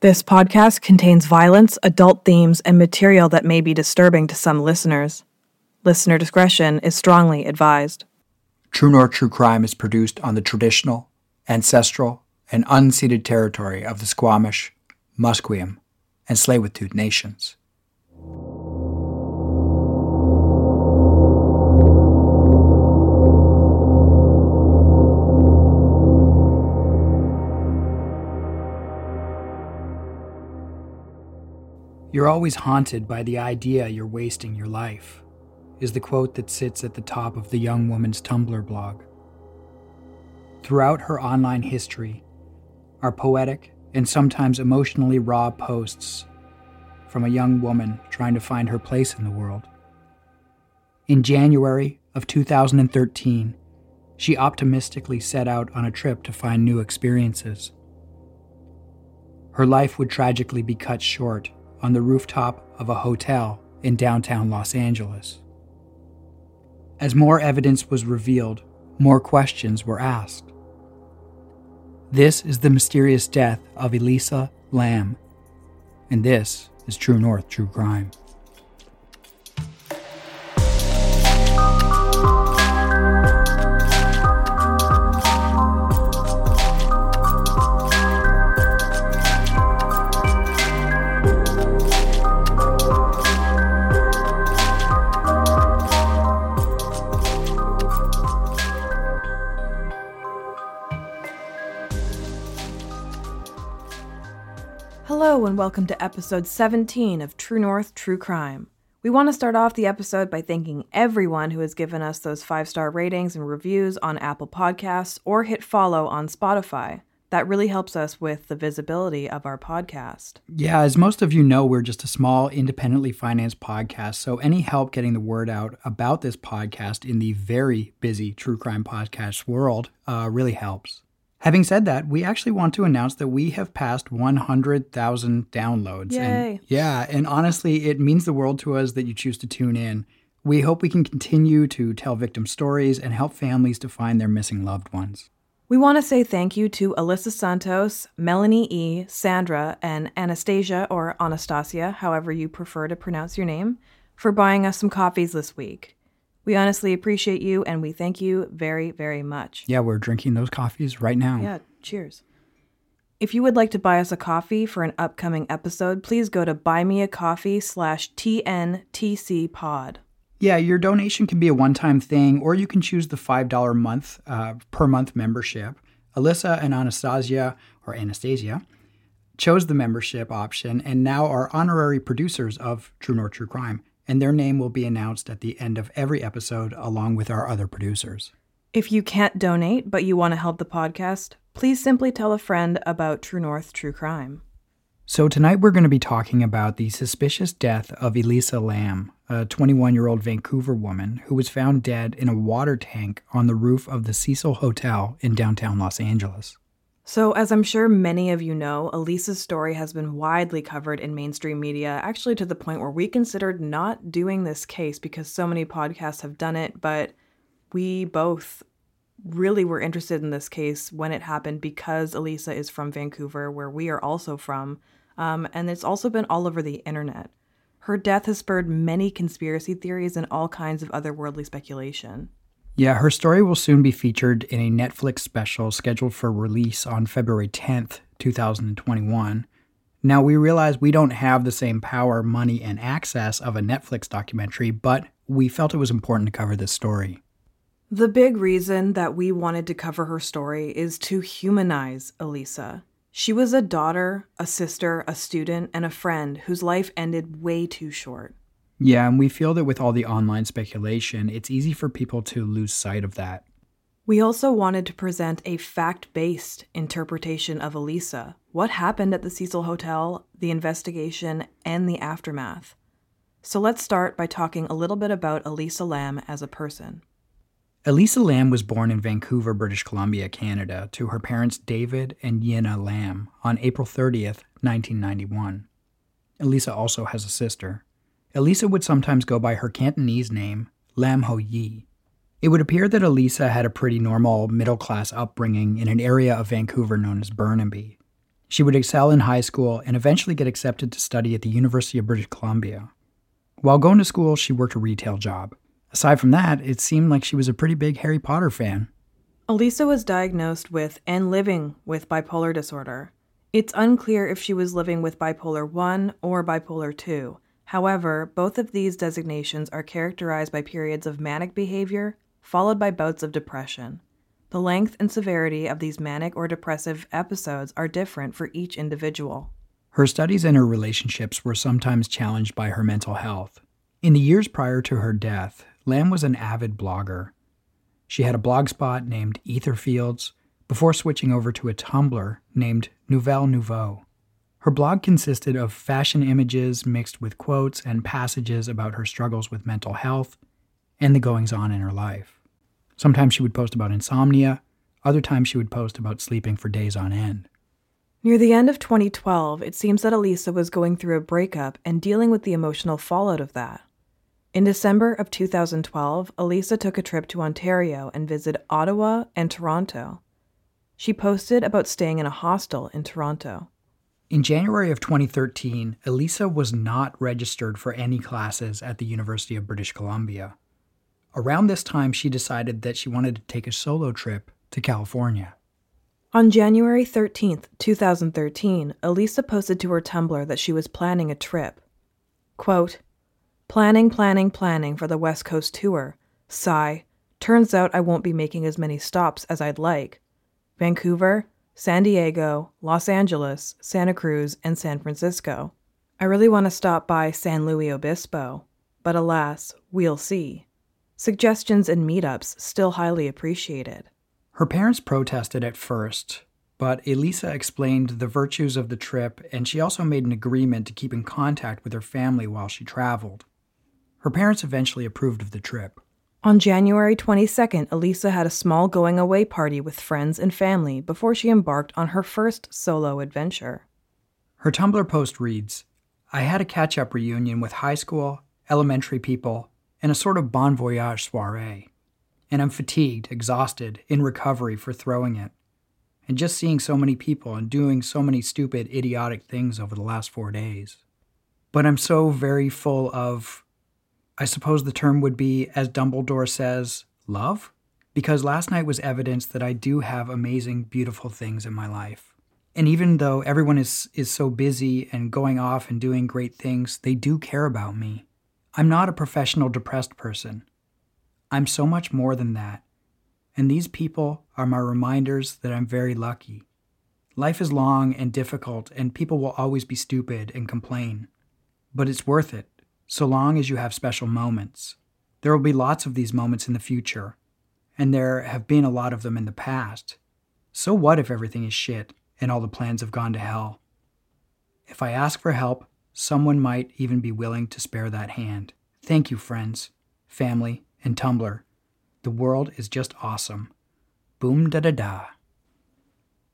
This podcast contains violence, adult themes, and material that may be disturbing to some listeners. Listener discretion is strongly advised. True North True Crime is produced on the traditional, ancestral, and unceded territory of the Squamish, Musqueam, and Tsleil-Waututh nations. You're always haunted by the idea you're wasting your life, is the quote that sits at the top of the young woman's Tumblr blog. Throughout her online history are poetic and sometimes emotionally raw posts from a young woman trying to find her place in the world. In January of 2013, she optimistically set out on a trip to find new experiences. Her life would tragically be cut short on the rooftop of a hotel in downtown Los Angeles. As more evidence was revealed, more questions were asked. This is the mysterious death of Elisa Lam, and this is True North True Crime. And welcome to episode 17 of True North True Crime. We want to start off the episode by thanking everyone who has given us those five star ratings and reviews on Apple Podcasts or hit follow on Spotify. That really helps us with the visibility of our podcast. Yeah, as most of you know, we're just a small, independently financed podcast. So, any help getting the word out about this podcast in the very busy true crime podcast world uh, really helps. Having said that, we actually want to announce that we have passed 100,000 downloads. Yay. And yeah, and honestly, it means the world to us that you choose to tune in. We hope we can continue to tell victim stories and help families to find their missing loved ones. We want to say thank you to Alyssa Santos, Melanie E., Sandra, and Anastasia or Anastasia, however you prefer to pronounce your name, for buying us some coffees this week. We honestly appreciate you and we thank you very, very much. Yeah, we're drinking those coffees right now. Yeah, cheers. If you would like to buy us a coffee for an upcoming episode, please go to buymeacoffee slash TNTC pod. Yeah, your donation can be a one time thing, or you can choose the $5 month uh, per month membership. Alyssa and Anastasia, or Anastasia, chose the membership option and now are honorary producers of True North True Crime, and their name will be announced at the end of every episode along with our other producers. If you can't donate but you want to help the podcast, please simply tell a friend about True North True Crime. So, tonight we're going to be talking about the suspicious death of Elisa Lam, a 21 year old Vancouver woman who was found dead in a water tank on the roof of the Cecil Hotel in downtown Los Angeles. So, as I'm sure many of you know, Elisa's story has been widely covered in mainstream media, actually to the point where we considered not doing this case because so many podcasts have done it, but we both really were interested in this case when it happened because Elisa is from Vancouver, where we are also from, um, and it's also been all over the internet. Her death has spurred many conspiracy theories and all kinds of otherworldly speculation. Yeah, her story will soon be featured in a Netflix special scheduled for release on February 10th, 2021. Now, we realize we don't have the same power, money, and access of a Netflix documentary, but we felt it was important to cover this story. The big reason that we wanted to cover her story is to humanize Elisa. She was a daughter, a sister, a student, and a friend whose life ended way too short. Yeah, and we feel that with all the online speculation, it's easy for people to lose sight of that. We also wanted to present a fact based interpretation of Elisa what happened at the Cecil Hotel, the investigation, and the aftermath. So let's start by talking a little bit about Elisa Lam as a person. Elisa Lam was born in Vancouver, British Columbia, Canada, to her parents David and Yina Lam on April 30th, 1991. Elisa also has a sister. Elisa would sometimes go by her Cantonese name, Lam Ho Yi. It would appear that Elisa had a pretty normal middle class upbringing in an area of Vancouver known as Burnaby. She would excel in high school and eventually get accepted to study at the University of British Columbia. While going to school, she worked a retail job. Aside from that, it seemed like she was a pretty big Harry Potter fan. Elisa was diagnosed with and living with bipolar disorder. It's unclear if she was living with bipolar 1 or bipolar 2. However, both of these designations are characterized by periods of manic behavior followed by bouts of depression. The length and severity of these manic or depressive episodes are different for each individual. Her studies and her relationships were sometimes challenged by her mental health. In the years prior to her death, Lam was an avid blogger. She had a blogspot named Etherfields before switching over to a Tumblr named Nouvelle Nouveau. Her blog consisted of fashion images mixed with quotes and passages about her struggles with mental health and the goings on in her life. Sometimes she would post about insomnia, other times she would post about sleeping for days on end. Near the end of 2012, it seems that Elisa was going through a breakup and dealing with the emotional fallout of that. In December of 2012, Elisa took a trip to Ontario and visited Ottawa and Toronto. She posted about staying in a hostel in Toronto. In January of 2013, Elisa was not registered for any classes at the University of British Columbia. Around this time, she decided that she wanted to take a solo trip to California. On January 13th, 2013, Elisa posted to her Tumblr that she was planning a trip. Quote, Planning, planning, planning for the West Coast tour. Sigh. Turns out I won't be making as many stops as I'd like. Vancouver, San Diego, Los Angeles, Santa Cruz, and San Francisco. I really want to stop by San Luis Obispo, but alas, we'll see. Suggestions and meetups still highly appreciated. Her parents protested at first, but Elisa explained the virtues of the trip and she also made an agreement to keep in contact with her family while she traveled. Her parents eventually approved of the trip. On January 22nd, Elisa had a small going away party with friends and family before she embarked on her first solo adventure. Her Tumblr post reads I had a catch up reunion with high school, elementary people, and a sort of bon voyage soiree. And I'm fatigued, exhausted, in recovery for throwing it. And just seeing so many people and doing so many stupid, idiotic things over the last four days. But I'm so very full of I suppose the term would be, as Dumbledore says, love? Because last night was evidence that I do have amazing, beautiful things in my life. And even though everyone is, is so busy and going off and doing great things, they do care about me. I'm not a professional depressed person. I'm so much more than that. And these people are my reminders that I'm very lucky. Life is long and difficult, and people will always be stupid and complain. But it's worth it so long as you have special moments. There will be lots of these moments in the future, and there have been a lot of them in the past. So what if everything is shit and all the plans have gone to hell? If I ask for help, someone might even be willing to spare that hand. Thank you, friends, family, and Tumblr. The world is just awesome. Boom da da da.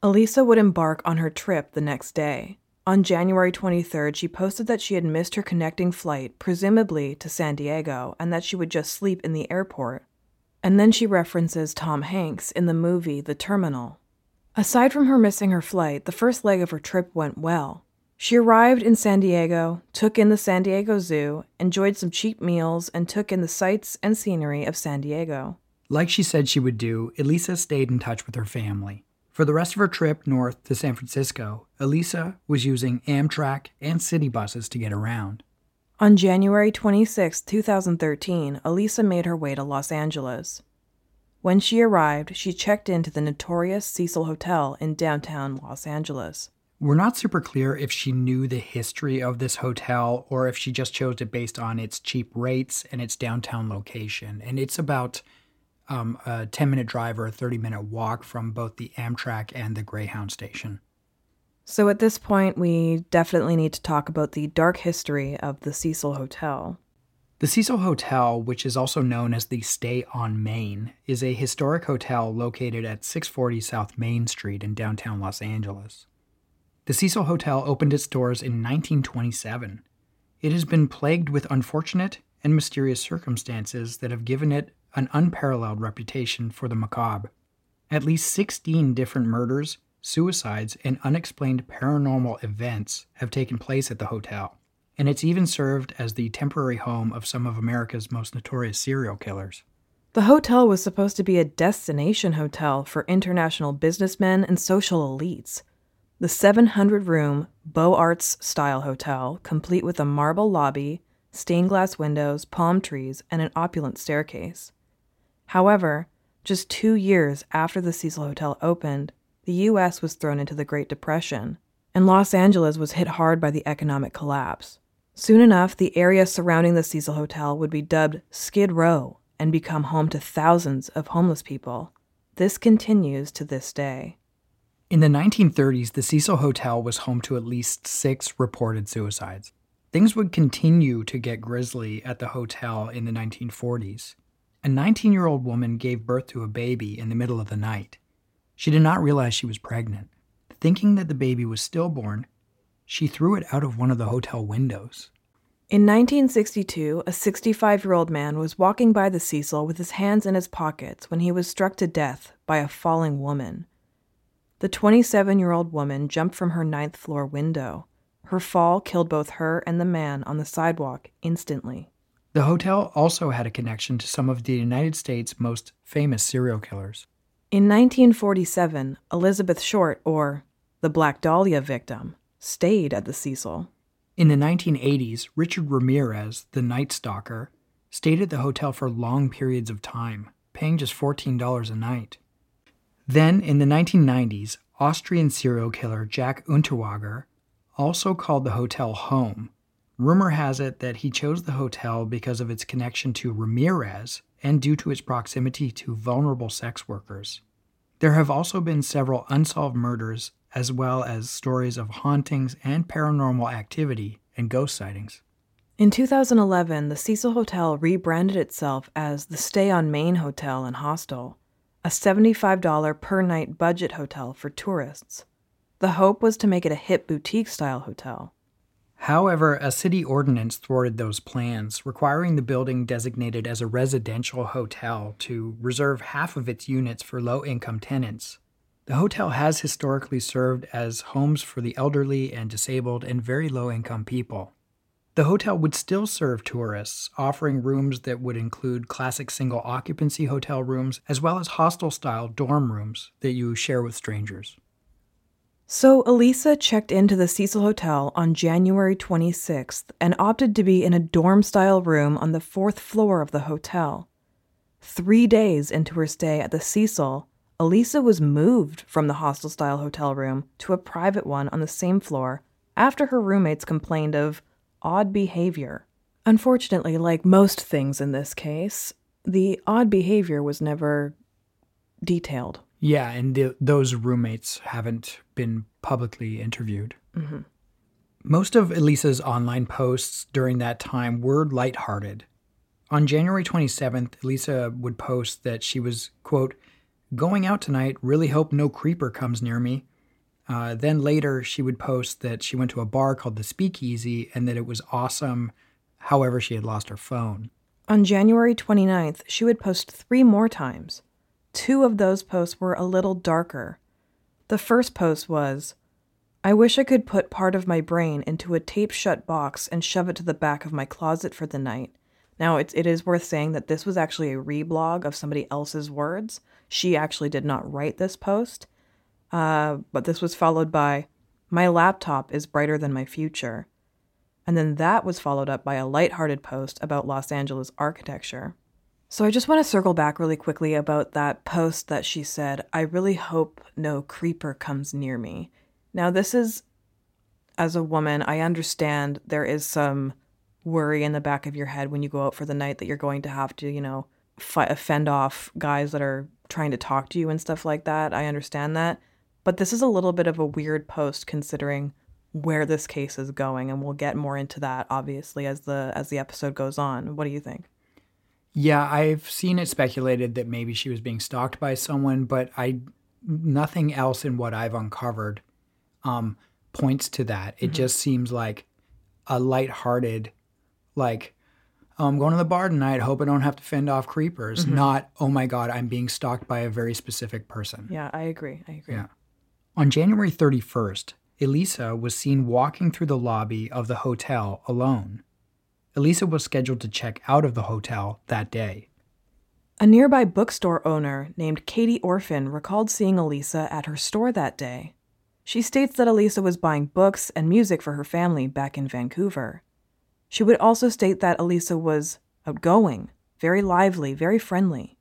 Elisa would embark on her trip the next day. On January 23rd, she posted that she had missed her connecting flight, presumably to San Diego, and that she would just sleep in the airport. And then she references Tom Hanks in the movie The Terminal. Aside from her missing her flight, the first leg of her trip went well. She arrived in San Diego, took in the San Diego Zoo, enjoyed some cheap meals, and took in the sights and scenery of San Diego. Like she said she would do, Elisa stayed in touch with her family. For the rest of her trip north to San Francisco, Elisa was using Amtrak and city buses to get around. On January 26, 2013, Elisa made her way to Los Angeles. When she arrived, she checked into the notorious Cecil Hotel in downtown Los Angeles. We're not super clear if she knew the history of this hotel or if she just chose it based on its cheap rates and its downtown location. And it's about um, a 10 minute drive or a 30 minute walk from both the Amtrak and the Greyhound station. So at this point, we definitely need to talk about the dark history of the Cecil Hotel. The Cecil Hotel, which is also known as the Stay on Main, is a historic hotel located at 640 South Main Street in downtown Los Angeles. The Cecil Hotel opened its doors in 1927. It has been plagued with unfortunate and mysterious circumstances that have given it an unparalleled reputation for the macabre. At least 16 different murders, suicides, and unexplained paranormal events have taken place at the hotel, and it's even served as the temporary home of some of America's most notorious serial killers. The hotel was supposed to be a destination hotel for international businessmen and social elites. The 700 room Beaux Arts style hotel, complete with a marble lobby, stained glass windows, palm trees, and an opulent staircase. However, just two years after the Cecil Hotel opened, the U.S. was thrown into the Great Depression, and Los Angeles was hit hard by the economic collapse. Soon enough, the area surrounding the Cecil Hotel would be dubbed Skid Row and become home to thousands of homeless people. This continues to this day. In the 1930s, the Cecil Hotel was home to at least six reported suicides. Things would continue to get grisly at the hotel in the 1940s. A 19 year old woman gave birth to a baby in the middle of the night. She did not realize she was pregnant. Thinking that the baby was stillborn, she threw it out of one of the hotel windows. In 1962, a 65 year old man was walking by the Cecil with his hands in his pockets when he was struck to death by a falling woman. The 27 year old woman jumped from her ninth floor window. Her fall killed both her and the man on the sidewalk instantly. The hotel also had a connection to some of the United States' most famous serial killers. In 1947, Elizabeth Short, or the Black Dahlia victim, stayed at the Cecil. In the 1980s, Richard Ramirez, the Night Stalker, stayed at the hotel for long periods of time, paying just $14 a night. Then, in the 1990s, Austrian serial killer Jack Unterweger also called the hotel home Rumor has it that he chose the hotel because of its connection to Ramirez and due to its proximity to vulnerable sex workers. There have also been several unsolved murders, as well as stories of hauntings and paranormal activity and ghost sightings. In 2011, the Cecil Hotel rebranded itself as the Stay on Main Hotel and Hostel, a $75 per night budget hotel for tourists. The hope was to make it a hip boutique style hotel. However, a city ordinance thwarted those plans, requiring the building designated as a residential hotel to reserve half of its units for low income tenants. The hotel has historically served as homes for the elderly and disabled and very low income people. The hotel would still serve tourists, offering rooms that would include classic single occupancy hotel rooms as well as hostel style dorm rooms that you share with strangers. So Elisa checked into the Cecil Hotel on January 26th and opted to be in a dorm style room on the fourth floor of the hotel. Three days into her stay at the Cecil, Elisa was moved from the hostel style hotel room to a private one on the same floor after her roommates complained of odd behavior. Unfortunately, like most things in this case, the odd behavior was never detailed. Yeah, and the, those roommates haven't been publicly interviewed. Mm-hmm. Most of Elisa's online posts during that time were lighthearted. On January 27th, Elisa would post that she was, quote, going out tonight, really hope no creeper comes near me. Uh, then later, she would post that she went to a bar called the Speakeasy and that it was awesome. However, she had lost her phone. On January 29th, she would post three more times. Two of those posts were a little darker. The first post was I wish I could put part of my brain into a tape shut box and shove it to the back of my closet for the night. Now, it's, it is worth saying that this was actually a reblog of somebody else's words. She actually did not write this post, uh, but this was followed by, My laptop is brighter than my future. And then that was followed up by a lighthearted post about Los Angeles architecture. So I just want to circle back really quickly about that post that she said, I really hope no creeper comes near me. Now, this is, as a woman, I understand there is some worry in the back of your head when you go out for the night that you're going to have to, you know, fend off guys that are trying to talk to you and stuff like that. I understand that. But this is a little bit of a weird post considering where this case is going and we'll get more into that obviously as the as the episode goes on. What do you think? Yeah, I've seen it speculated that maybe she was being stalked by someone, but I nothing else in what I've uncovered um, points to that. It mm-hmm. just seems like a light-hearted, like, oh, I'm going to the bar tonight. Hope I don't have to fend off creepers. Mm-hmm. Not, oh my God, I'm being stalked by a very specific person. Yeah, I agree. I agree. Yeah. On January 31st, Elisa was seen walking through the lobby of the hotel alone. Elisa was scheduled to check out of the hotel that day. A nearby bookstore owner named Katie Orphan recalled seeing Elisa at her store that day. She states that Elisa was buying books and music for her family back in Vancouver. She would also state that Elisa was outgoing, very lively, very friendly.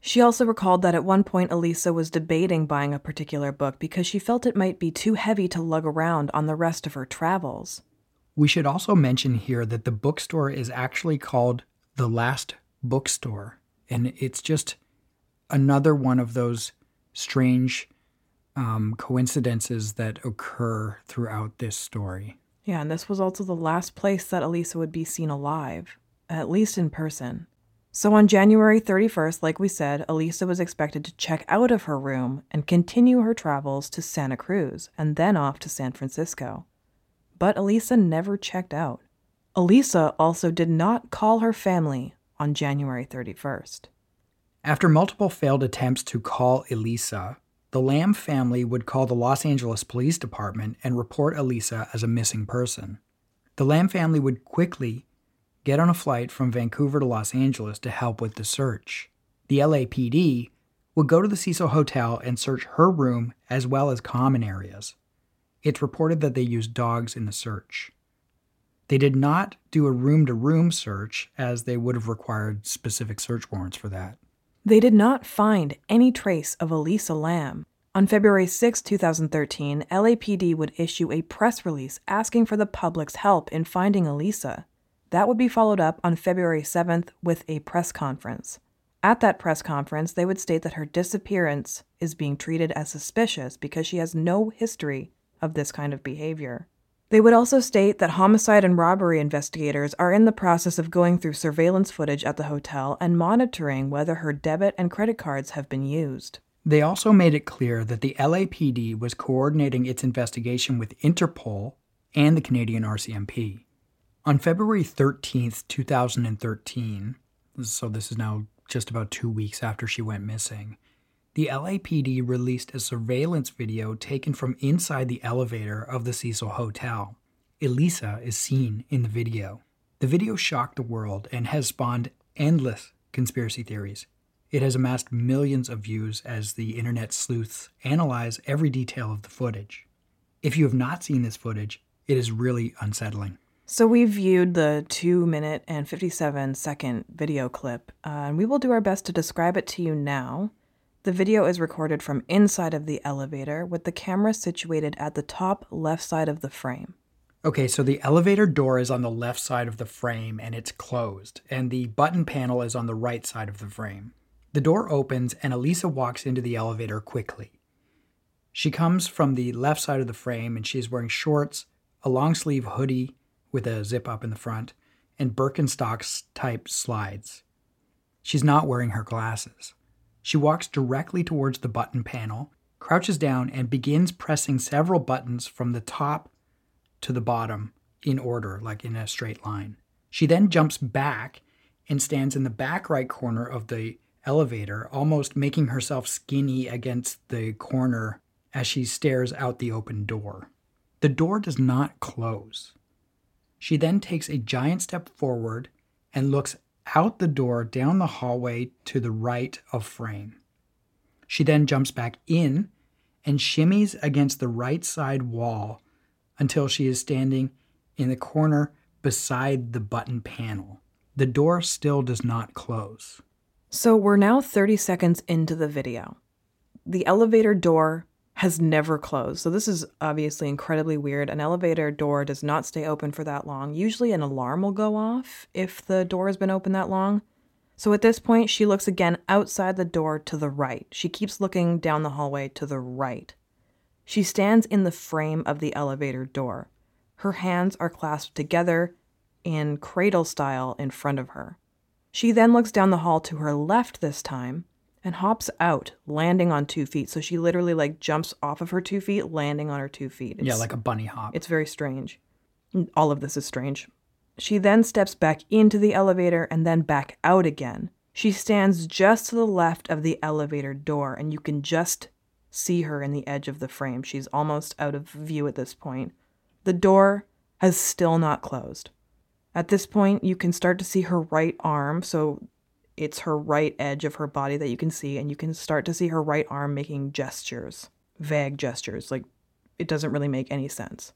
She also recalled that at one point Elisa was debating buying a particular book because she felt it might be too heavy to lug around on the rest of her travels. We should also mention here that the bookstore is actually called The Last Bookstore, and it's just another one of those strange um, coincidences that occur throughout this story. Yeah, and this was also the last place that Elisa would be seen alive, at least in person. So on January 31st, like we said, Elisa was expected to check out of her room and continue her travels to Santa Cruz and then off to San Francisco but Elisa never checked out. Elisa also did not call her family on January 31st. After multiple failed attempts to call Elisa, the Lam family would call the Los Angeles Police Department and report Elisa as a missing person. The Lam family would quickly get on a flight from Vancouver to Los Angeles to help with the search. The LAPD would go to the Cecil Hotel and search her room as well as common areas. It's reported that they used dogs in the search. They did not do a room to room search, as they would have required specific search warrants for that. They did not find any trace of Elisa Lam. On February 6, 2013, LAPD would issue a press release asking for the public's help in finding Elisa. That would be followed up on February 7th with a press conference. At that press conference, they would state that her disappearance is being treated as suspicious because she has no history of this kind of behavior. They would also state that homicide and robbery investigators are in the process of going through surveillance footage at the hotel and monitoring whether her debit and credit cards have been used. They also made it clear that the LAPD was coordinating its investigation with Interpol and the Canadian RCMP. On February 13th, 2013, so this is now just about two weeks after she went missing, the LAPD released a surveillance video taken from inside the elevator of the Cecil Hotel. Elisa is seen in the video. The video shocked the world and has spawned endless conspiracy theories. It has amassed millions of views as the internet sleuths analyze every detail of the footage. If you have not seen this footage, it is really unsettling. So we viewed the 2 minute and 57 second video clip, uh, and we will do our best to describe it to you now. The video is recorded from inside of the elevator with the camera situated at the top left side of the frame. Okay, so the elevator door is on the left side of the frame and it's closed, and the button panel is on the right side of the frame. The door opens and Elisa walks into the elevator quickly. She comes from the left side of the frame and she is wearing shorts, a long sleeve hoodie with a zip up in the front, and Birkenstocks type slides. She's not wearing her glasses. She walks directly towards the button panel, crouches down, and begins pressing several buttons from the top to the bottom in order, like in a straight line. She then jumps back and stands in the back right corner of the elevator, almost making herself skinny against the corner as she stares out the open door. The door does not close. She then takes a giant step forward and looks out the door down the hallway to the right of frame. She then jumps back in and shimmies against the right side wall until she is standing in the corner beside the button panel. The door still does not close. So we're now 30 seconds into the video. The elevator door has never closed. So this is obviously incredibly weird. An elevator door does not stay open for that long. Usually an alarm will go off if the door has been open that long. So at this point, she looks again outside the door to the right. She keeps looking down the hallway to the right. She stands in the frame of the elevator door. Her hands are clasped together in cradle style in front of her. She then looks down the hall to her left this time and hops out, landing on two feet. So she literally like jumps off of her two feet, landing on her two feet. yeah, like a bunny hop. It's very strange. All of this is strange. She then steps back into the elevator and then back out again. She stands just to the left of the elevator door, and you can just see her in the edge of the frame. She's almost out of view at this point. The door has still not closed. At this point, you can start to see her right arm, so it's her right edge of her body that you can see, and you can start to see her right arm making gestures, vague gestures. Like it doesn't really make any sense.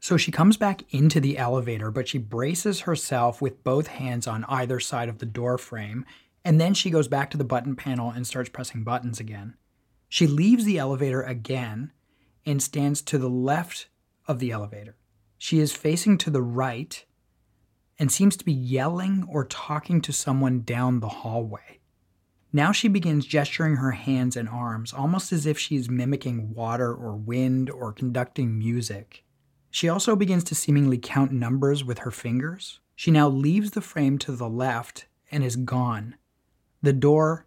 So she comes back into the elevator, but she braces herself with both hands on either side of the door frame, and then she goes back to the button panel and starts pressing buttons again. She leaves the elevator again and stands to the left of the elevator. She is facing to the right and seems to be yelling or talking to someone down the hallway. Now she begins gesturing her hands and arms, almost as if she is mimicking water or wind or conducting music. She also begins to seemingly count numbers with her fingers. She now leaves the frame to the left and is gone. The door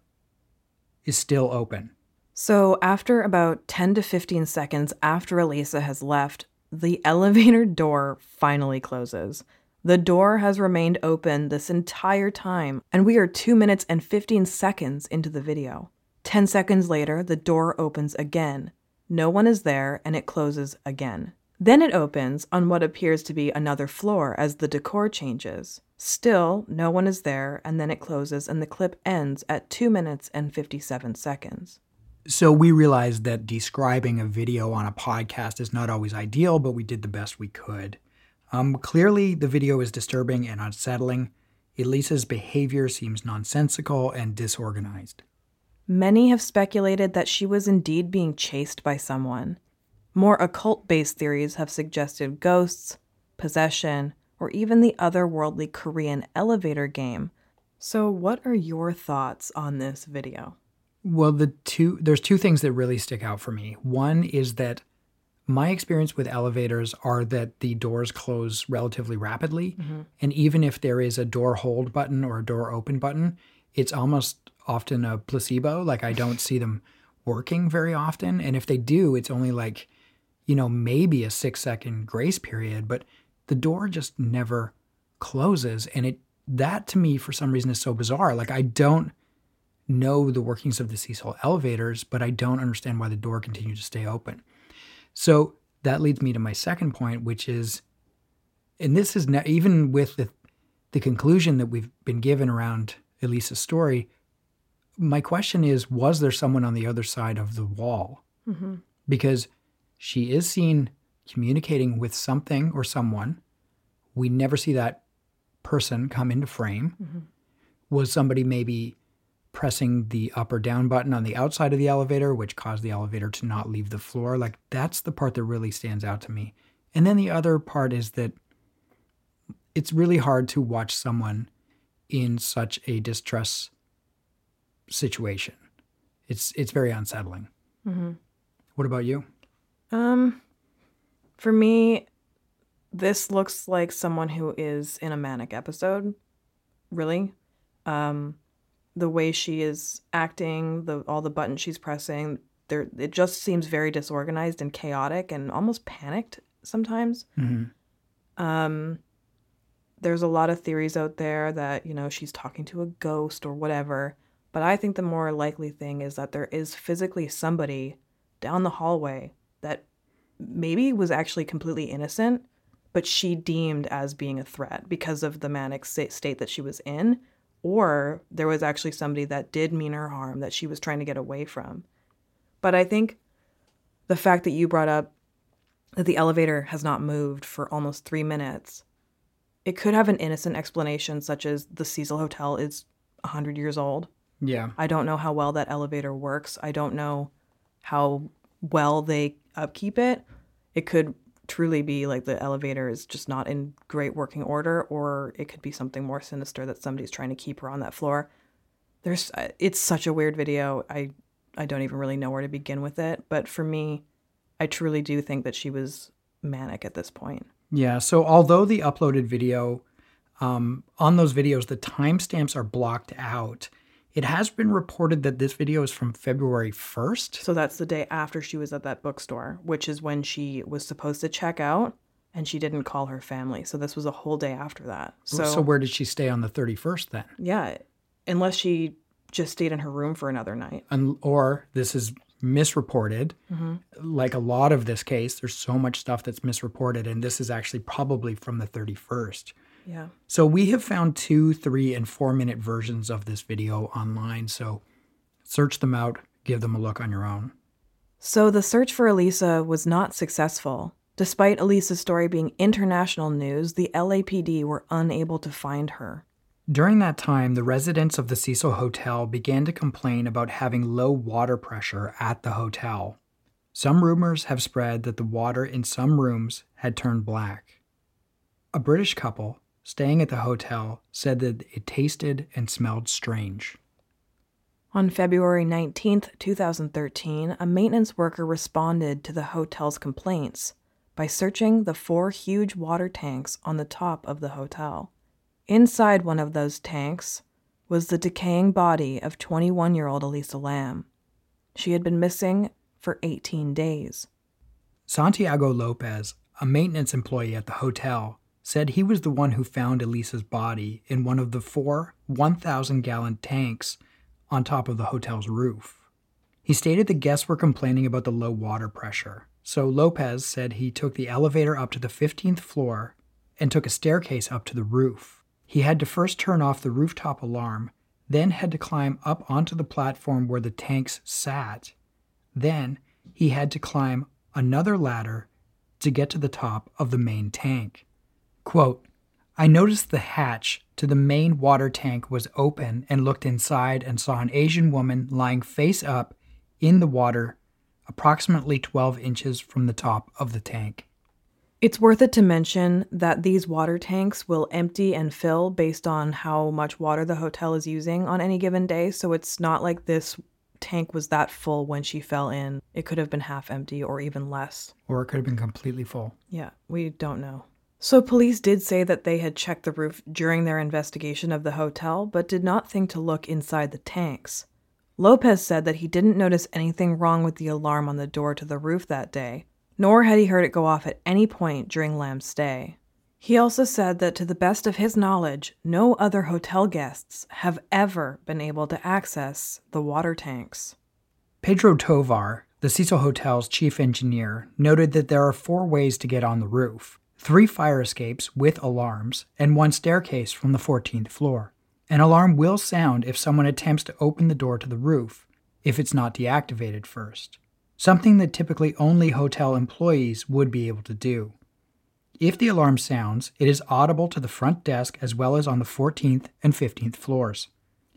is still open. So, after about 10 to 15 seconds after Elisa has left, the elevator door finally closes. The door has remained open this entire time, and we are 2 minutes and 15 seconds into the video. 10 seconds later, the door opens again. No one is there, and it closes again. Then it opens on what appears to be another floor as the decor changes. Still, no one is there, and then it closes, and the clip ends at 2 minutes and 57 seconds. So we realized that describing a video on a podcast is not always ideal, but we did the best we could. Um, clearly, the video is disturbing and unsettling. Elisa's behavior seems nonsensical and disorganized. Many have speculated that she was indeed being chased by someone. More occult based theories have suggested ghosts, possession, or even the otherworldly Korean elevator game. So, what are your thoughts on this video? Well, the two there's two things that really stick out for me. One is that my experience with elevators are that the doors close relatively rapidly. Mm-hmm. And even if there is a door hold button or a door open button, it's almost often a placebo. Like I don't see them working very often. And if they do, it's only like, you know, maybe a six second grace period, but the door just never closes. And it, that to me, for some reason, is so bizarre. Like I don't know the workings of the Cecil elevators, but I don't understand why the door continues to stay open. So that leads me to my second point, which is, and this is not, even with the, the conclusion that we've been given around Elisa's story, my question is was there someone on the other side of the wall? Mm-hmm. Because she is seen communicating with something or someone. We never see that person come into frame. Mm-hmm. Was somebody maybe pressing the up or down button on the outside of the elevator, which caused the elevator to not leave the floor. Like that's the part that really stands out to me. And then the other part is that it's really hard to watch someone in such a distress situation. It's it's very unsettling. Mm-hmm. What about you? Um, for me, this looks like someone who is in a manic episode. Really, um, the way she is acting, the all the buttons she's pressing, there it just seems very disorganized and chaotic and almost panicked sometimes. Mm-hmm. Um, there's a lot of theories out there that you know she's talking to a ghost or whatever, but I think the more likely thing is that there is physically somebody down the hallway that maybe was actually completely innocent, but she deemed as being a threat because of the manic state that she was in or there was actually somebody that did mean her harm that she was trying to get away from. But I think the fact that you brought up that the elevator has not moved for almost three minutes, it could have an innocent explanation, such as the Cecil Hotel is 100 years old. Yeah. I don't know how well that elevator works. I don't know how well they upkeep it. It could truly be like the elevator is just not in great working order, or it could be something more sinister that somebody's trying to keep her on that floor. There's, uh, it's such a weird video. I, I don't even really know where to begin with it. But for me, I truly do think that she was manic at this point. Yeah. So although the uploaded video, um, on those videos, the timestamps are blocked out. It has been reported that this video is from February 1st. So that's the day after she was at that bookstore, which is when she was supposed to check out and she didn't call her family. So this was a whole day after that. So, So, where did she stay on the 31st then? yeah, unless she just stayed in her room for another night. Un- or this is misreported. Mm-hmm. Like a lot of this case, there's so much stuff that's misreported, and this is actually probably from the 31st. Yeah. So we have found two, three, and four minute versions of this video online. So search them out, give them a look on your own. So the search for Elisa was not successful. Despite Elisa's story being international news, the LAPD were unable to find her. During that time, the residents of the Cecil Hotel began to complain about having low water pressure at the hotel. Some rumors have spread that the water in some rooms had turned black. A British couple staying at the hotel said that it tasted and smelled strange. On February 19th, 2013, a maintenance worker responded to the hotel's complaints by searching the four huge water tanks on the top of the hotel. Inside one of those tanks was the decaying body of 21 year old Elisa Lam. She had been missing for 18 days. Santiago Lopez, a maintenance employee at the hotel, said he was the one who found Elisa's body in one of the four 1,000 gallon tanks on top of the hotel's roof. He stated the guests were complaining about the low water pressure, so Lopez said he took the elevator up to the 15th floor and took a staircase up to the roof. He had to first turn off the rooftop alarm, then had to climb up onto the platform where the tanks sat. Then he had to climb another ladder to get to the top of the main tank. Quote, I noticed the hatch to the main water tank was open and looked inside and saw an Asian woman lying face up in the water, approximately 12 inches from the top of the tank. It's worth it to mention that these water tanks will empty and fill based on how much water the hotel is using on any given day. So it's not like this tank was that full when she fell in. It could have been half empty or even less. Or it could have been completely full. Yeah, we don't know. So police did say that they had checked the roof during their investigation of the hotel, but did not think to look inside the tanks. Lopez said that he didn't notice anything wrong with the alarm on the door to the roof that day, nor had he heard it go off at any point during Lam's stay. He also said that to the best of his knowledge, no other hotel guests have ever been able to access the water tanks. Pedro Tovar, the Cecil Hotel's chief engineer, noted that there are four ways to get on the roof three fire escapes with alarms, and one staircase from the 14th floor. An alarm will sound if someone attempts to open the door to the roof, if it's not deactivated first, something that typically only hotel employees would be able to do. If the alarm sounds, it is audible to the front desk as well as on the 14th and 15th floors.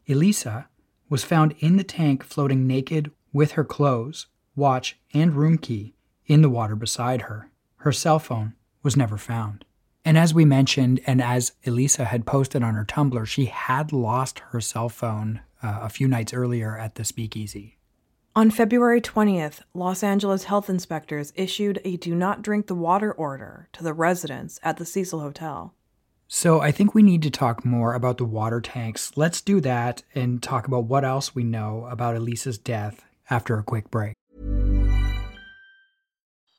Elisa was found in the tank floating naked with her clothes, watch, and room key in the water beside her. Her cell phone was never found. And as we mentioned, and as Elisa had posted on her Tumblr, she had lost her cell phone uh, a few nights earlier at the speakeasy. On February 20th, Los Angeles health inspectors issued a do not drink the water order to the residents at the Cecil Hotel. So I think we need to talk more about the water tanks. Let's do that and talk about what else we know about Elisa's death after a quick break.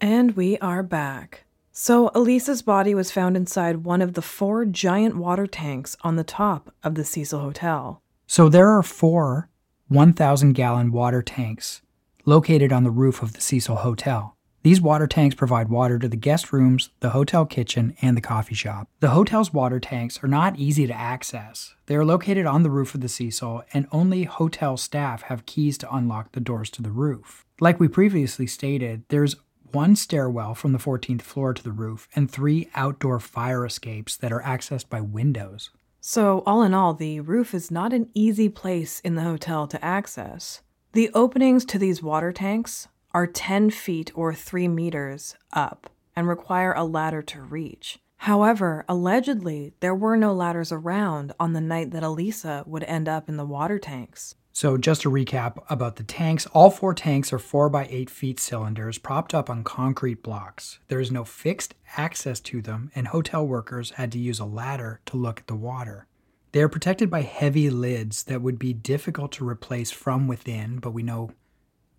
And we are back. So, Elisa's body was found inside one of the four giant water tanks on the top of the Cecil Hotel. So there are four 1,000 gallon water tanks located on the roof of the Cecil Hotel. These water tanks provide water to the guest rooms, the hotel kitchen, and the coffee shop. The hotel's water tanks are not easy to access. They are located on the roof of the Cecil, and only hotel staff have keys to unlock the doors to the roof. Like we previously stated, there's one stairwell from the 14th floor to the roof and three outdoor fire escapes that are accessed by windows. So, all in all, the roof is not an easy place in the hotel to access. The openings to these water tanks are 10 feet or 3 meters up and require a ladder to reach. However, allegedly, there were no ladders around on the night that Elisa would end up in the water tanks. So, just to recap about the tanks, all four tanks are 4 by 8 feet cylinders propped up on concrete blocks. There is no fixed access to them, and hotel workers had to use a ladder to look at the water. They are protected by heavy lids that would be difficult to replace from within, but we know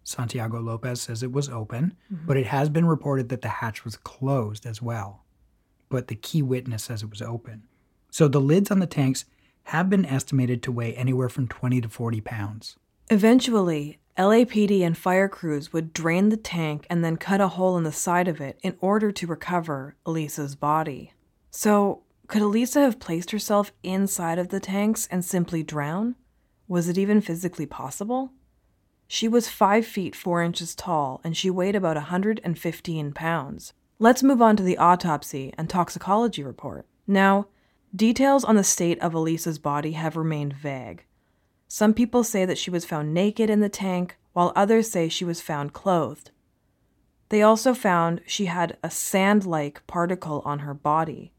Santiago Lopez says it was open, mm-hmm. but it has been reported that the hatch was closed as well. But the key witness says it was open. So the lids on the tanks have been estimated to weigh anywhere from 20 to 40 pounds. Eventually, LAPD and fire crews would drain the tank and then cut a hole in the side of it in order to recover Elisa's body. So, could Elisa have placed herself inside of the tanks and simply drown? Was it even physically possible? She was 5 feet 4 inches tall and she weighed about 115 pounds. Let's move on to the autopsy and toxicology report. Now, details on the state of Elisa's body have remained vague. Some people say that she was found naked in the tank, while others say she was found clothed. They also found she had a sand like particle on her body.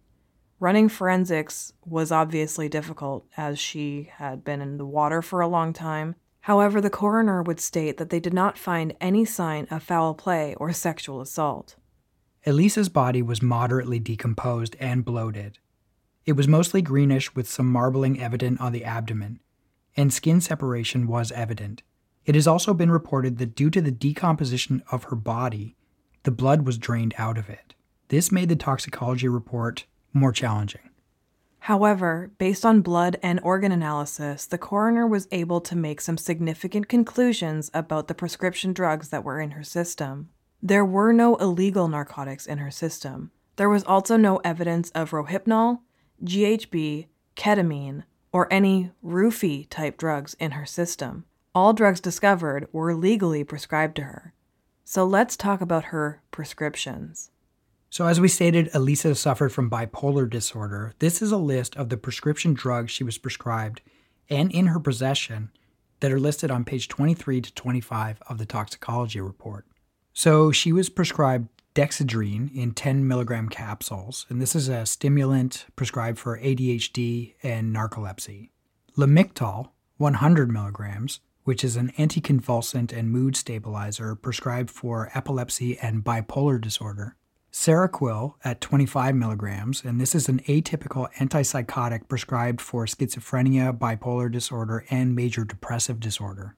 Running forensics was obviously difficult as she had been in the water for a long time. However, the coroner would state that they did not find any sign of foul play or sexual assault. Elisa's body was moderately decomposed and bloated. It was mostly greenish with some marbling evident on the abdomen, and skin separation was evident. It has also been reported that due to the decomposition of her body, the blood was drained out of it. This made the toxicology report more challenging. However, based on blood and organ analysis, the coroner was able to make some significant conclusions about the prescription drugs that were in her system. There were no illegal narcotics in her system. There was also no evidence of rohypnol, GHB, ketamine, or any roofie type drugs in her system. All drugs discovered were legally prescribed to her. So let's talk about her prescriptions. So, as we stated, Elisa suffered from bipolar disorder. This is a list of the prescription drugs she was prescribed and in her possession that are listed on page 23 to 25 of the toxicology report. So, she was prescribed dexedrine in 10 milligram capsules, and this is a stimulant prescribed for ADHD and narcolepsy. Lamictal, 100 milligrams, which is an anticonvulsant and mood stabilizer prescribed for epilepsy and bipolar disorder. Seroquel at 25 milligrams, and this is an atypical antipsychotic prescribed for schizophrenia, bipolar disorder, and major depressive disorder.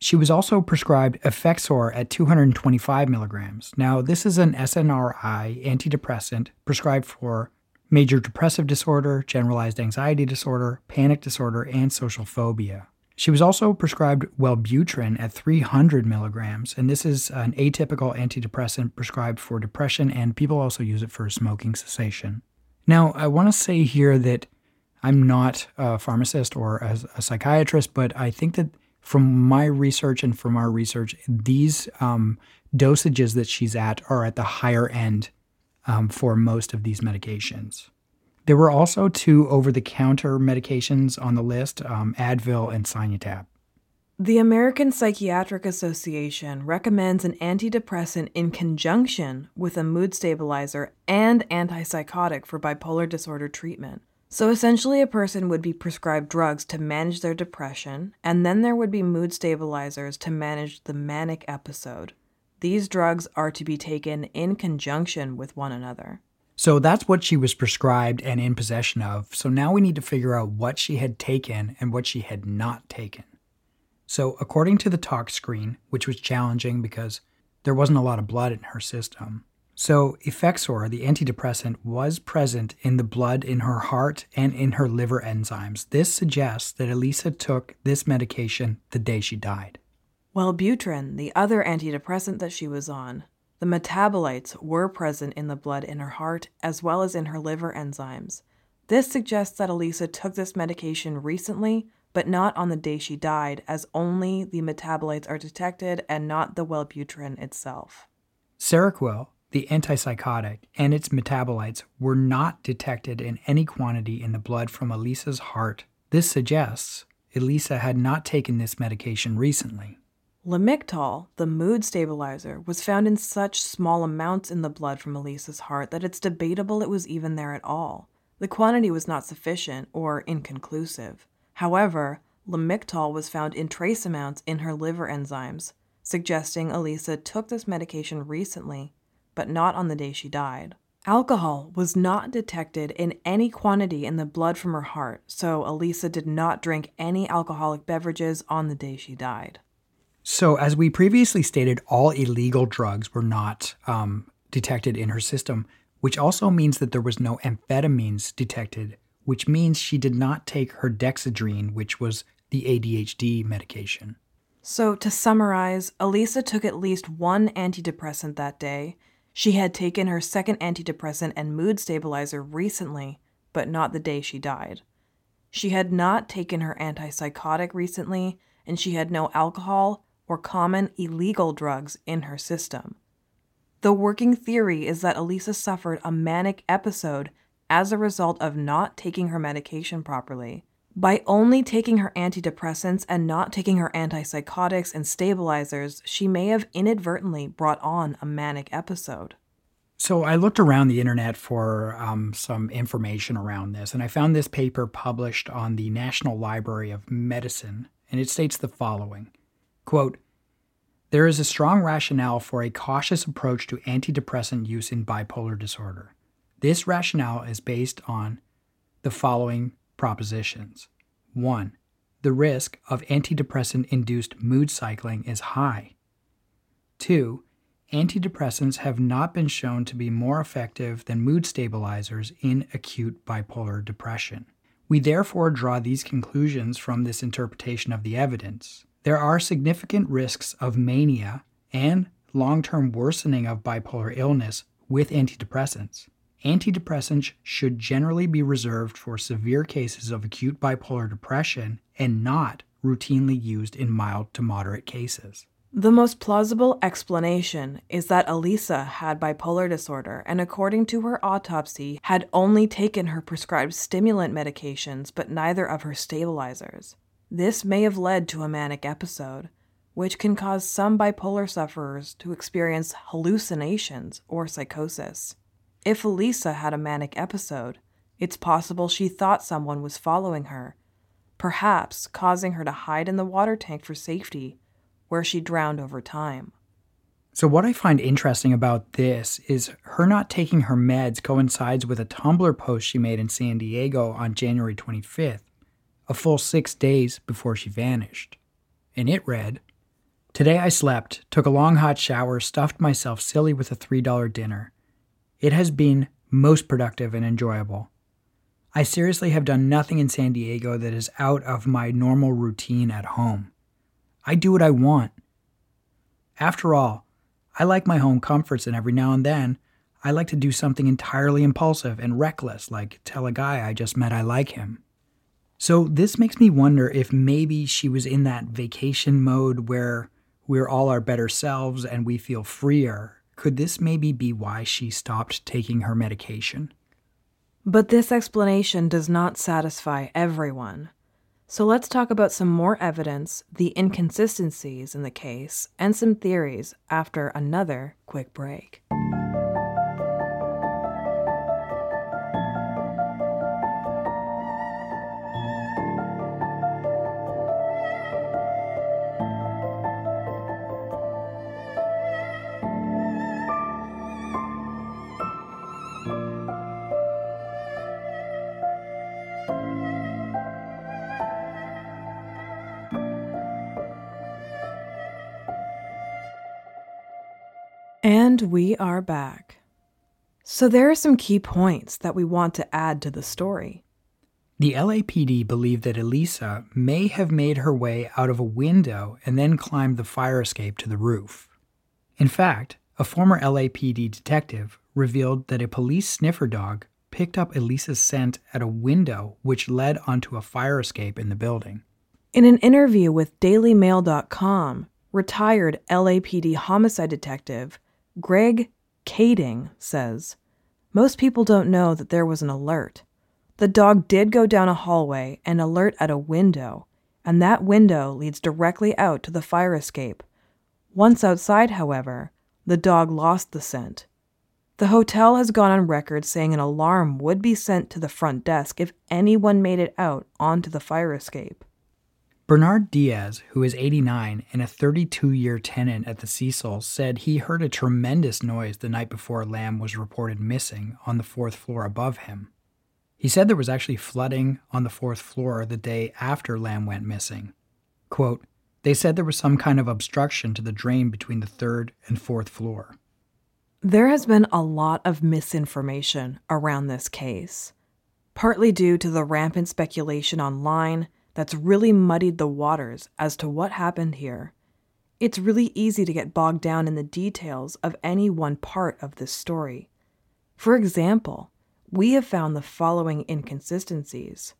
She was also prescribed Effexor at 225 milligrams. Now, this is an SNRI antidepressant prescribed for major depressive disorder, generalized anxiety disorder, panic disorder, and social phobia. She was also prescribed Wellbutrin at 300 milligrams, and this is an atypical antidepressant prescribed for depression, and people also use it for smoking cessation. Now, I want to say here that I'm not a pharmacist or a, a psychiatrist, but I think that from my research and from our research, these um, dosages that she's at are at the higher end um, for most of these medications. There were also two over the counter medications on the list um, Advil and Sinutab. The American Psychiatric Association recommends an antidepressant in conjunction with a mood stabilizer and antipsychotic for bipolar disorder treatment. So essentially, a person would be prescribed drugs to manage their depression, and then there would be mood stabilizers to manage the manic episode. These drugs are to be taken in conjunction with one another. So that's what she was prescribed and in possession of. So now we need to figure out what she had taken and what she had not taken. So, according to the tox screen, which was challenging because there wasn't a lot of blood in her system, so Effexor, the antidepressant, was present in the blood in her heart and in her liver enzymes. This suggests that Elisa took this medication the day she died. Wellbutrin, the other antidepressant that she was on, the metabolites were present in the blood in her heart as well as in her liver enzymes. This suggests that Elisa took this medication recently but not on the day she died, as only the metabolites are detected and not the Wellbutrin itself. Seroquel, the antipsychotic, and its metabolites were not detected in any quantity in the blood from Elisa's heart. This suggests Elisa had not taken this medication recently. Lamictal, the mood stabilizer, was found in such small amounts in the blood from Elisa's heart that it's debatable it was even there at all. The quantity was not sufficient or inconclusive. However, Lamictal was found in trace amounts in her liver enzymes, suggesting Elisa took this medication recently, but not on the day she died. Alcohol was not detected in any quantity in the blood from her heart, so Elisa did not drink any alcoholic beverages on the day she died. So, as we previously stated, all illegal drugs were not um, detected in her system, which also means that there was no amphetamines detected which means she did not take her dexedrine, which was the ADHD medication. So, to summarize, Elisa took at least one antidepressant that day. She had taken her second antidepressant and mood stabilizer recently, but not the day she died. She had not taken her antipsychotic recently, and she had no alcohol or common illegal drugs in her system. The working theory is that Elisa suffered a manic episode as a result of not taking her medication properly. By only taking her antidepressants and not taking her antipsychotics and stabilizers, she may have inadvertently brought on a manic episode. So I looked around the internet for um, some information around this, and I found this paper published on the National Library of Medicine, and it states the following quote, There is a strong rationale for a cautious approach to antidepressant use in bipolar disorder. This rationale is based on the following propositions. 1. The risk of antidepressant induced mood cycling is high. 2. Antidepressants have not been shown to be more effective than mood stabilizers in acute bipolar depression. We therefore draw these conclusions from this interpretation of the evidence. There are significant risks of mania and long term worsening of bipolar illness with antidepressants. Antidepressants should generally be reserved for severe cases of acute bipolar depression and not routinely used in mild to moderate cases. The most plausible explanation is that Elisa had bipolar disorder and, according to her autopsy, had only taken her prescribed stimulant medications but neither of her stabilizers. This may have led to a manic episode, which can cause some bipolar sufferers to experience hallucinations or psychosis. If Elisa had a manic episode, it's possible she thought someone was following her, perhaps causing her to hide in the water tank for safety, where she drowned over time. So, what I find interesting about this is her not taking her meds coincides with a Tumblr post she made in San Diego on January 25th, a full six days before she vanished. And it read Today I slept, took a long hot shower, stuffed myself silly with a $3 dinner. It has been most productive and enjoyable. I seriously have done nothing in San Diego that is out of my normal routine at home. I do what I want. After all, I like my home comforts, and every now and then, I like to do something entirely impulsive and reckless, like tell a guy I just met I like him. So this makes me wonder if maybe she was in that vacation mode where we're all our better selves and we feel freer. Could this maybe be why she stopped taking her medication? But this explanation does not satisfy everyone. So let's talk about some more evidence, the inconsistencies in the case, and some theories after another quick break. Are back. So, there are some key points that we want to add to the story. The LAPD believe that Elisa may have made her way out of a window and then climbed the fire escape to the roof. In fact, a former LAPD detective revealed that a police sniffer dog picked up Elisa's scent at a window which led onto a fire escape in the building. In an interview with DailyMail.com, retired LAPD homicide detective Greg Kading says Most people don't know that there was an alert. The dog did go down a hallway and alert at a window, and that window leads directly out to the fire escape. Once outside, however, the dog lost the scent. The hotel has gone on record saying an alarm would be sent to the front desk if anyone made it out onto the fire escape. Bernard Diaz, who is 89 and a 32 year tenant at the Cecil, said he heard a tremendous noise the night before Lam was reported missing on the fourth floor above him. He said there was actually flooding on the fourth floor the day after Lam went missing. Quote, they said there was some kind of obstruction to the drain between the third and fourth floor. There has been a lot of misinformation around this case, partly due to the rampant speculation online that's really muddied the waters as to what happened here. It's really easy to get bogged down in the details of any one part of this story. For example, we have found the following inconsistencies.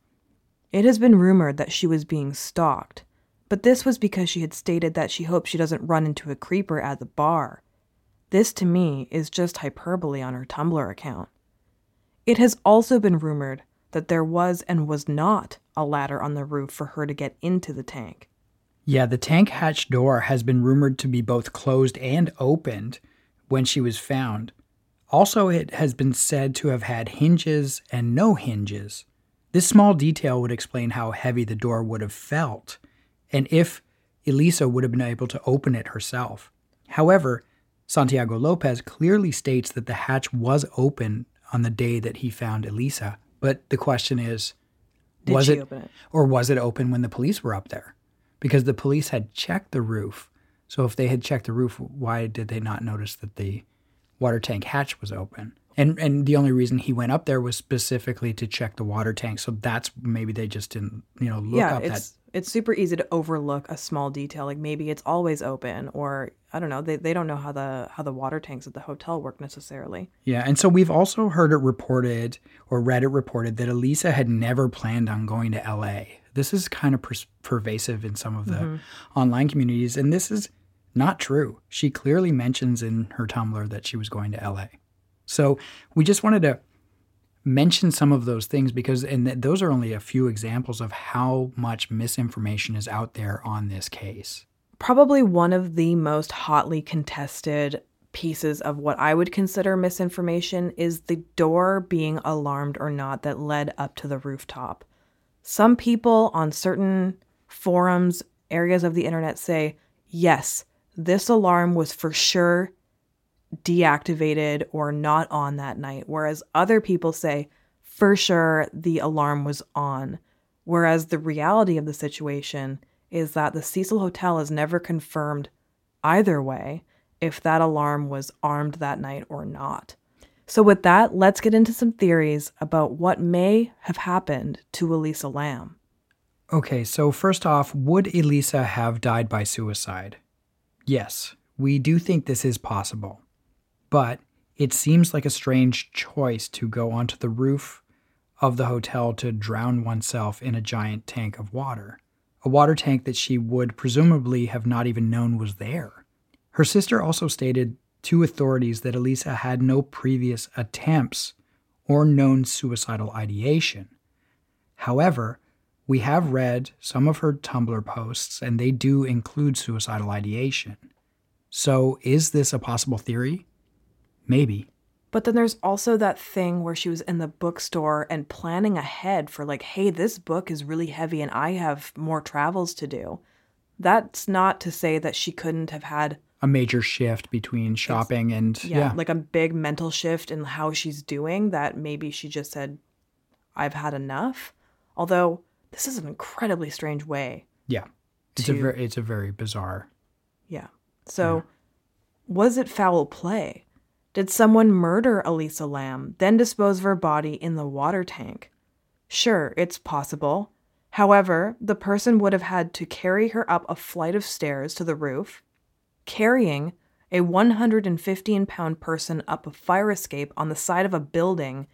It has been rumored that she was being stalked, but this was because she had stated that she hopes she doesn't run into a creeper at the bar this to me is just hyperbole on her Tumblr account. It has also been rumored that there was and was not a ladder on the roof for her to get into the tank. Yeah, the tank hatch door has been rumored to be both closed and opened when she was found. Also, it has been said to have had hinges and no hinges. This small detail would explain how heavy the door would have felt and if Elisa would have been able to open it herself. However, Santiago Lopez clearly states that the hatch was open on the day that he found Elisa. But the question is, Did was she it, open it? or was it open when the police were up there? Because the police had checked the roof. So if they had checked the roof, why did they not notice that the water tank hatch was open? And and the only reason he went up there was specifically to check the water tank. So that's maybe they just didn't, you know, look yeah, up that it's super easy to overlook a small detail. Like maybe it's always open, or I don't know. They, they don't know how the how the water tanks at the hotel work necessarily. Yeah, and so we've also heard it reported or read it reported that Elisa had never planned on going to LA. This is kind of per- pervasive in some of the mm-hmm. online communities, and this is not true. She clearly mentions in her Tumblr that she was going to LA. So we just wanted to mention some of those things because, and th- those are only a few examples of how much misinformation is out there on this case. Probably one of the most hotly contested pieces of what I would consider misinformation is the door being alarmed or not that led up to the rooftop. Some people on certain forums, areas of the internet say, yes, this alarm was for sure deactivated or not on that night, whereas other people say, for sure, the alarm was on. Whereas the reality of the situation is that the Cecil Hotel has never confirmed either way if that alarm was armed that night or not. So, with that, let's get into some theories about what may have happened to Elisa Lam. Okay, so first off, would Elisa have died by suicide? Yes, we do think this is possible. But it seems like a strange choice to go onto the roof of the hotel to drown oneself in a giant tank of water, a water tank that she would presumably have not even known was there. Her sister also stated to authorities that Elisa had no previous attempts or known suicidal ideation. However, we have read some of her Tumblr posts, and they do include suicidal ideation. So, is this a possible theory? Maybe. But then there's also that thing where she was in the bookstore and planning ahead for, like, hey, this book is really heavy and I have more travels to do. That's not to say that she couldn't have had A major shift between shopping and yeah, yeah, like a big mental shift in how she's doing that maybe she just said, I've had enough. Although this is an incredibly strange way. yeah. It's a to- very it's a very bizarre. Yeah. So, was it foul play? Did someone murder Elisa Lam, then dispose of her body in the water tank? Sure, it's possible. However, the person would have had to carry her up a flight of stairs to the roof, carrying a 115 pound person up a fire escape on the side of a building.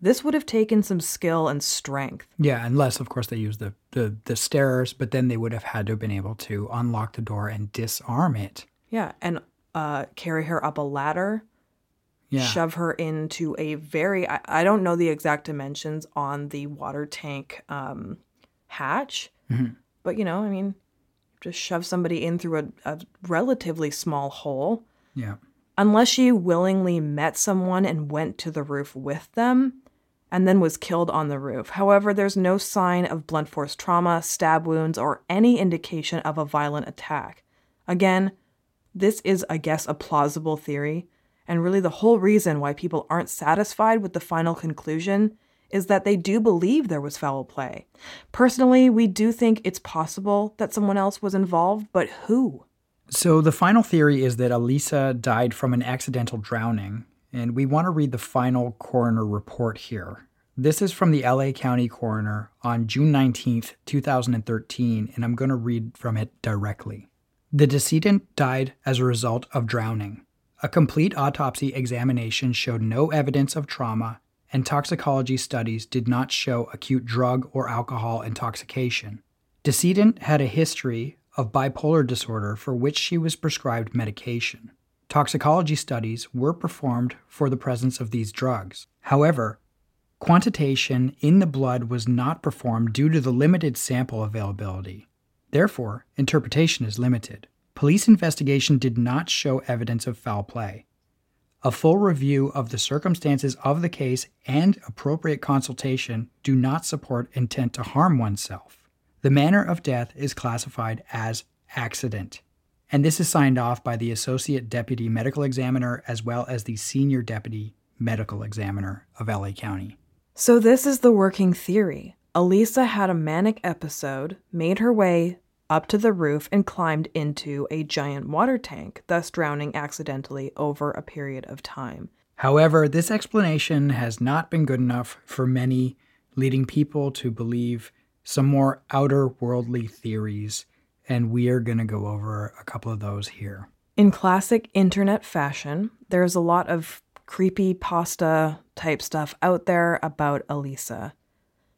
This would have taken some skill and strength. Yeah, unless of course they used the, the the stairs, but then they would have had to have been able to unlock the door and disarm it. Yeah, and uh, carry her up a ladder Yeah. shove her into a very I, I don't know the exact dimensions on the water tank um, hatch Mm-hmm. but you know i mean just shove somebody in through a, a relatively small hole Yeah. unless she willingly met someone and went to the roof with them and then was killed on the roof. However, there's no sign of blunt force trauma, stab wounds, or any indication of a violent attack. Again, this is, I guess, a plausible theory, and really the whole reason why people aren't satisfied with the final conclusion is that they do believe there was foul play. Personally, we do think it's possible that someone else was involved, but who? So the final theory is that Elisa died from an accidental drowning, and we want to read the final coroner report here. This is from the LA County coroner on June 19th, 2013, and I'm going to read from it directly. The decedent died as a result of drowning. A complete autopsy examination showed no evidence of trauma, and toxicology studies did not show acute drug or alcohol intoxication. Decedent had a history of bipolar disorder for which she was prescribed medication. Toxicology studies were performed for the presence of these drugs. However, quantitation in the blood was not performed due to the limited sample availability. Therefore, interpretation is limited. Police investigation did not show evidence of foul play. A full review of the circumstances of the case and appropriate consultation do not support intent to harm oneself. The manner of death is classified as accident, and this is signed off by the Associate Deputy Medical Examiner as well as the Senior Deputy Medical Examiner of LA County. So, this is the working theory. Elisa had a manic episode, made her way up to the roof, and climbed into a giant water tank, thus drowning accidentally over a period of time. However, this explanation has not been good enough for many, leading people to believe some more outer worldly theories, and we are going to go over a couple of those here. In classic internet fashion, there's a lot of creepy pasta type stuff out there about Elisa.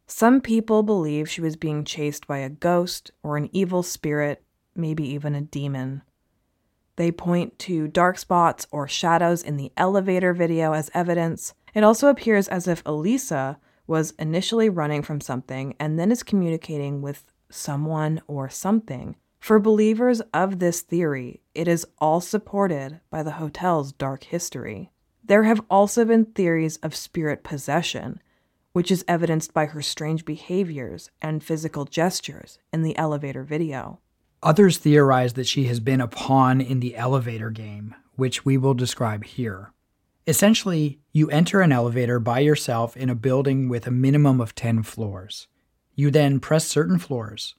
Some people believe she was being chased by a ghost or an evil spirit, maybe even a demon. They point to dark spots or shadows in the elevator video as evidence. It also appears as if Elisa was initially running from something and then is communicating with someone or something. For believers of this theory, it is all supported by the hotel's dark history. There have also been theories of spirit possession, which is evidenced by her strange behaviors and physical gestures in the elevator video. Others theorize that she has been a pawn in the elevator game, which we will describe here. Essentially, you enter an elevator by yourself in a building with a minimum of 10 floors. You then press certain floors.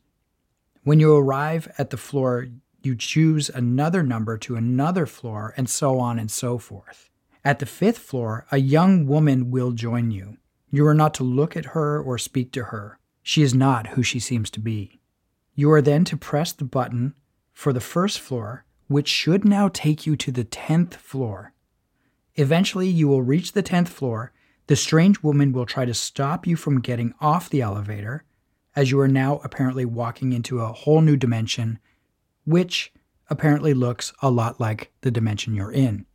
When you arrive at the floor, you choose another number to another floor, and so on and so forth. At the fifth floor, a young woman will join you. You are not to look at her or speak to her. She is not who she seems to be. You are then to press the button for the first floor, which should now take you to the 10th floor. Eventually, you will reach the 10th floor, The strange woman will try to stop you from getting off the elevator, as you are now apparently walking into a whole new dimension, which apparently looks a lot like the dimension you're in.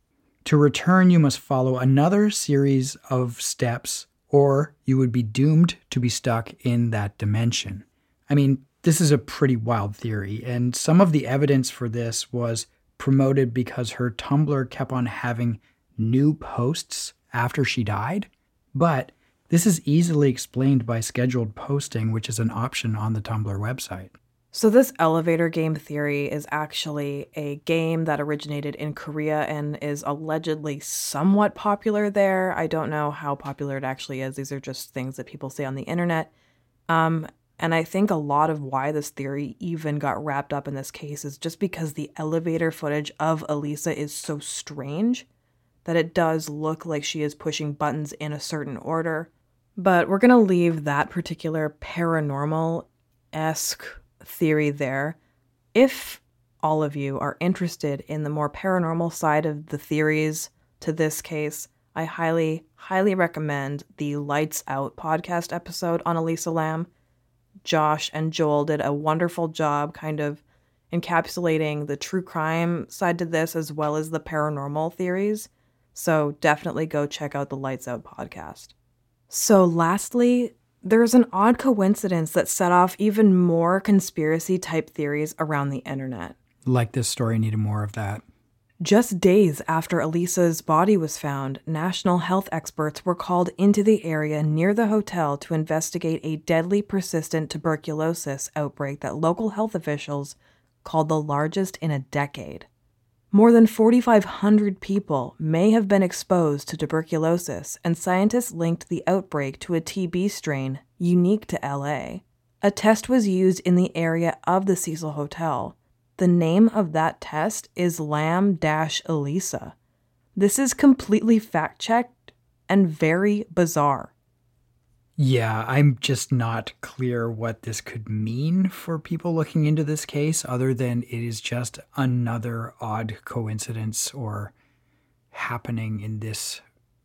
To return, you must follow another series of steps, or you would be doomed to be stuck in that dimension. I mean, this is a pretty wild theory, and some of the evidence for this was promoted because her Tumblr kept on having new posts after she died. But this is easily explained by scheduled posting, which is an option on the Tumblr website. So, this elevator game theory is actually a game that originated in Korea and is allegedly somewhat popular there. I don't know how popular it actually is. These are just things that people say on the internet. Um, and I think a lot of why this theory even got wrapped up in this case is just because the elevator footage of Elisa is so strange that it does look like she is pushing buttons in a certain order. But we're going to leave that particular paranormal esque theory there. If all of you are interested in the more paranormal side of the theories to this case, I highly, highly recommend the Lights Out podcast episode on Elisa Lam. Josh and Joel did a wonderful job kind of encapsulating the true crime side to this as well as the paranormal theories. So definitely go check out the Lights Out podcast. So, lastly, there's an odd coincidence that set off even more conspiracy type theories around the internet. Like this story needed more of that. Just days after Elisa's body was found, national health experts were called into the area near the hotel to investigate a deadly persistent tuberculosis outbreak that local health officials called the largest in a decade. More than 4,500 people may have been exposed to tuberculosis, and scientists linked the outbreak to a TB strain unique to LA. A test was used in the area of the Cecil Hotel. The name of that test is Lam Elisa. This is completely fact checked and very bizarre. Yeah, I'm just not clear what this could mean for people looking into this case, other than it is just another odd coincidence or happening in this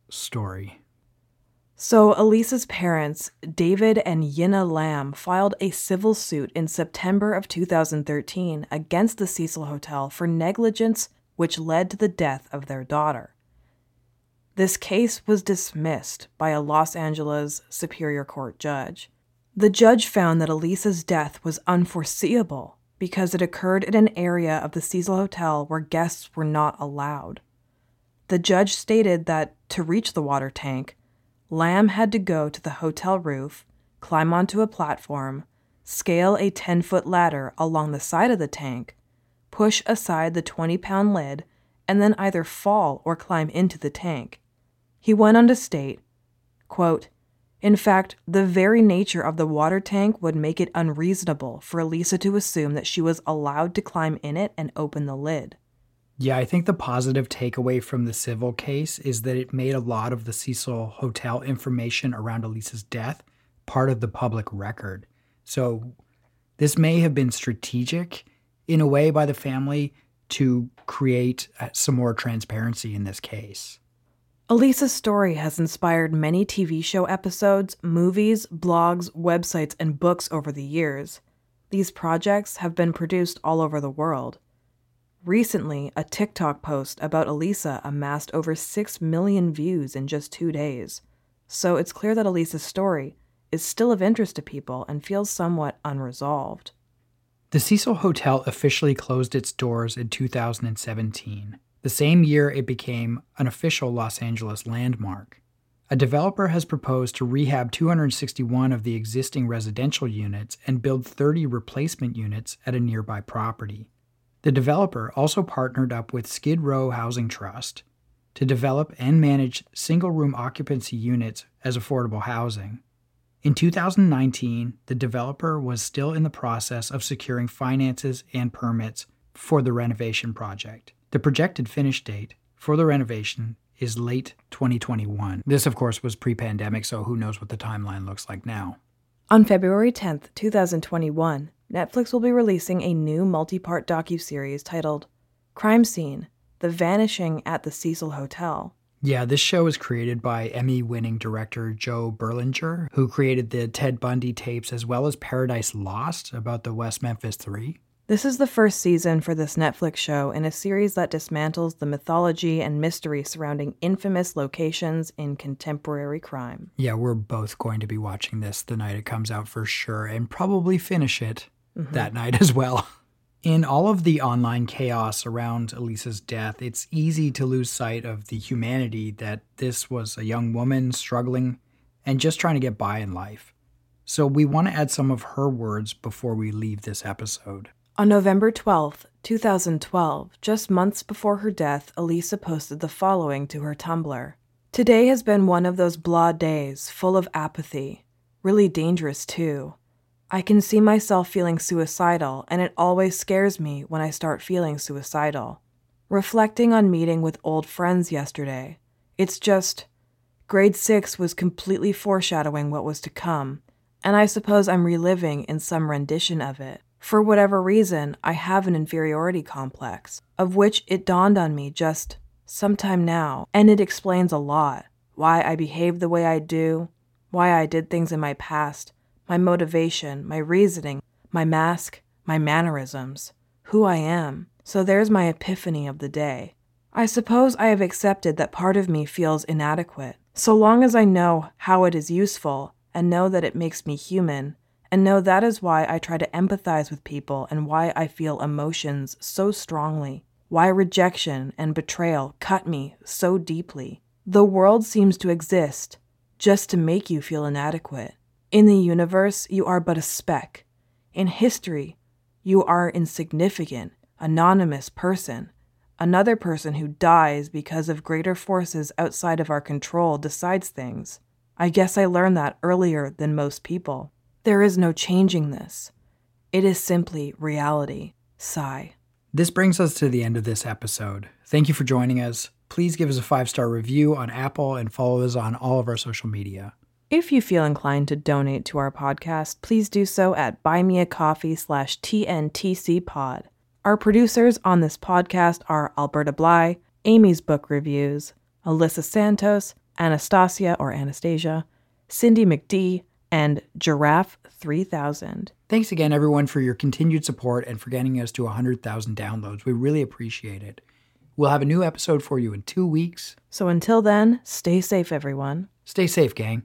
story. So, Elisa's parents, David and Yina Lam, filed a civil suit in September of 2013 against the Cecil Hotel for negligence which led to the death of their daughter. This case was dismissed by a Los Angeles Superior Court judge. The judge found that Elisa's death was unforeseeable because it occurred in an area of the Cecil Hotel where guests were not allowed. The judge stated that to reach the water tank, Lam had to go to the hotel roof, climb onto a platform, scale a 10 foot ladder along the side of the tank, push aside the 20 pound lid, and then either fall or climb into the tank. He went on to state, quote, in fact, the very nature of the water tank would make it unreasonable for Elisa to assume that she was allowed to climb in it and open the lid. Yeah, I think the positive takeaway from the civil case is that it made a lot of the Cecil Hotel information around Elisa's death part of the public record. So this may have been strategic in a way by the family to create uh, some more transparency in this case. Elisa's story has inspired many TV show episodes, movies, blogs, websites, and books over the years. These projects have been produced all over the world. Recently, a TikTok post about Elisa amassed over 6 million views in just two days. So it's clear that Elisa's story is still of interest to people and feels somewhat unresolved. The Cecil Hotel officially closed its doors in 2017. The same year, it became an official Los Angeles landmark. A developer has proposed to rehab 261 of the existing residential units and build 30 replacement units at a nearby property. The developer also partnered up with Skid Row Housing Trust to develop and manage single room occupancy units as affordable housing. In 2019, the developer was still in the process of securing finances and permits for the renovation project. The projected finish date for the renovation is late 2021. This, of course, was pre pandemic, so who knows what the timeline looks like now. On February 10th, 2021, Netflix will be releasing a new multi part docuseries titled Crime Scene The Vanishing at the Cecil Hotel. Yeah, this show was created by Emmy winning director Joe Berlinger, who created the Ted Bundy tapes as well as Paradise Lost about the West Memphis Three. This is the first season for this Netflix show in a series that dismantles the mythology and mystery surrounding infamous locations in contemporary crime. Yeah, we're both going to be watching this the night it comes out for sure and probably finish it mm-hmm. that night as well. In all of the online chaos around Elisa's death, it's easy to lose sight of the humanity that this was a young woman struggling and just trying to get by in life. So we want to add some of her words before we leave this episode. On November 12, 2012, just months before her death, Elisa posted the following to her Tumblr Today has been one of those blah days, full of apathy. Really dangerous, too. I can see myself feeling suicidal, and it always scares me when I start feeling suicidal. Reflecting on meeting with old friends yesterday, it's just. Grade 6 was completely foreshadowing what was to come, and I suppose I'm reliving in some rendition of it. For whatever reason, I have an inferiority complex, of which it dawned on me just sometime now, and it explains a lot why I behave the way I do, why I did things in my past, my motivation, my reasoning, my mask, my mannerisms, who I am. So there's my epiphany of the day. I suppose I have accepted that part of me feels inadequate. So long as I know how it is useful and know that it makes me human, and know that is why I try to empathize with people and why I feel emotions so strongly, why rejection and betrayal cut me so deeply. The world seems to exist just to make you feel inadequate. In the universe, you are but a speck. In history, you are insignificant, anonymous person. Another person who dies because of greater forces outside of our control decides things. I guess I learned that earlier than most people. There is no changing this. It is simply reality. Sigh. This brings us to the end of this episode. Thank you for joining us. Please give us a five star review on Apple and follow us on all of our social media. If you feel inclined to donate to our podcast, please do so at buymeacoffee slash TNTCpod. Our producers on this podcast are Alberta Bly, Amy's Book Reviews, Alyssa Santos, Anastasia or Anastasia, Cindy McD, and Giraffe 3000. Thanks again, everyone, for your continued support and for getting us to 100,000 downloads. We really appreciate it. We'll have a new episode for you in two weeks. So until then, stay safe, everyone. Stay safe, gang.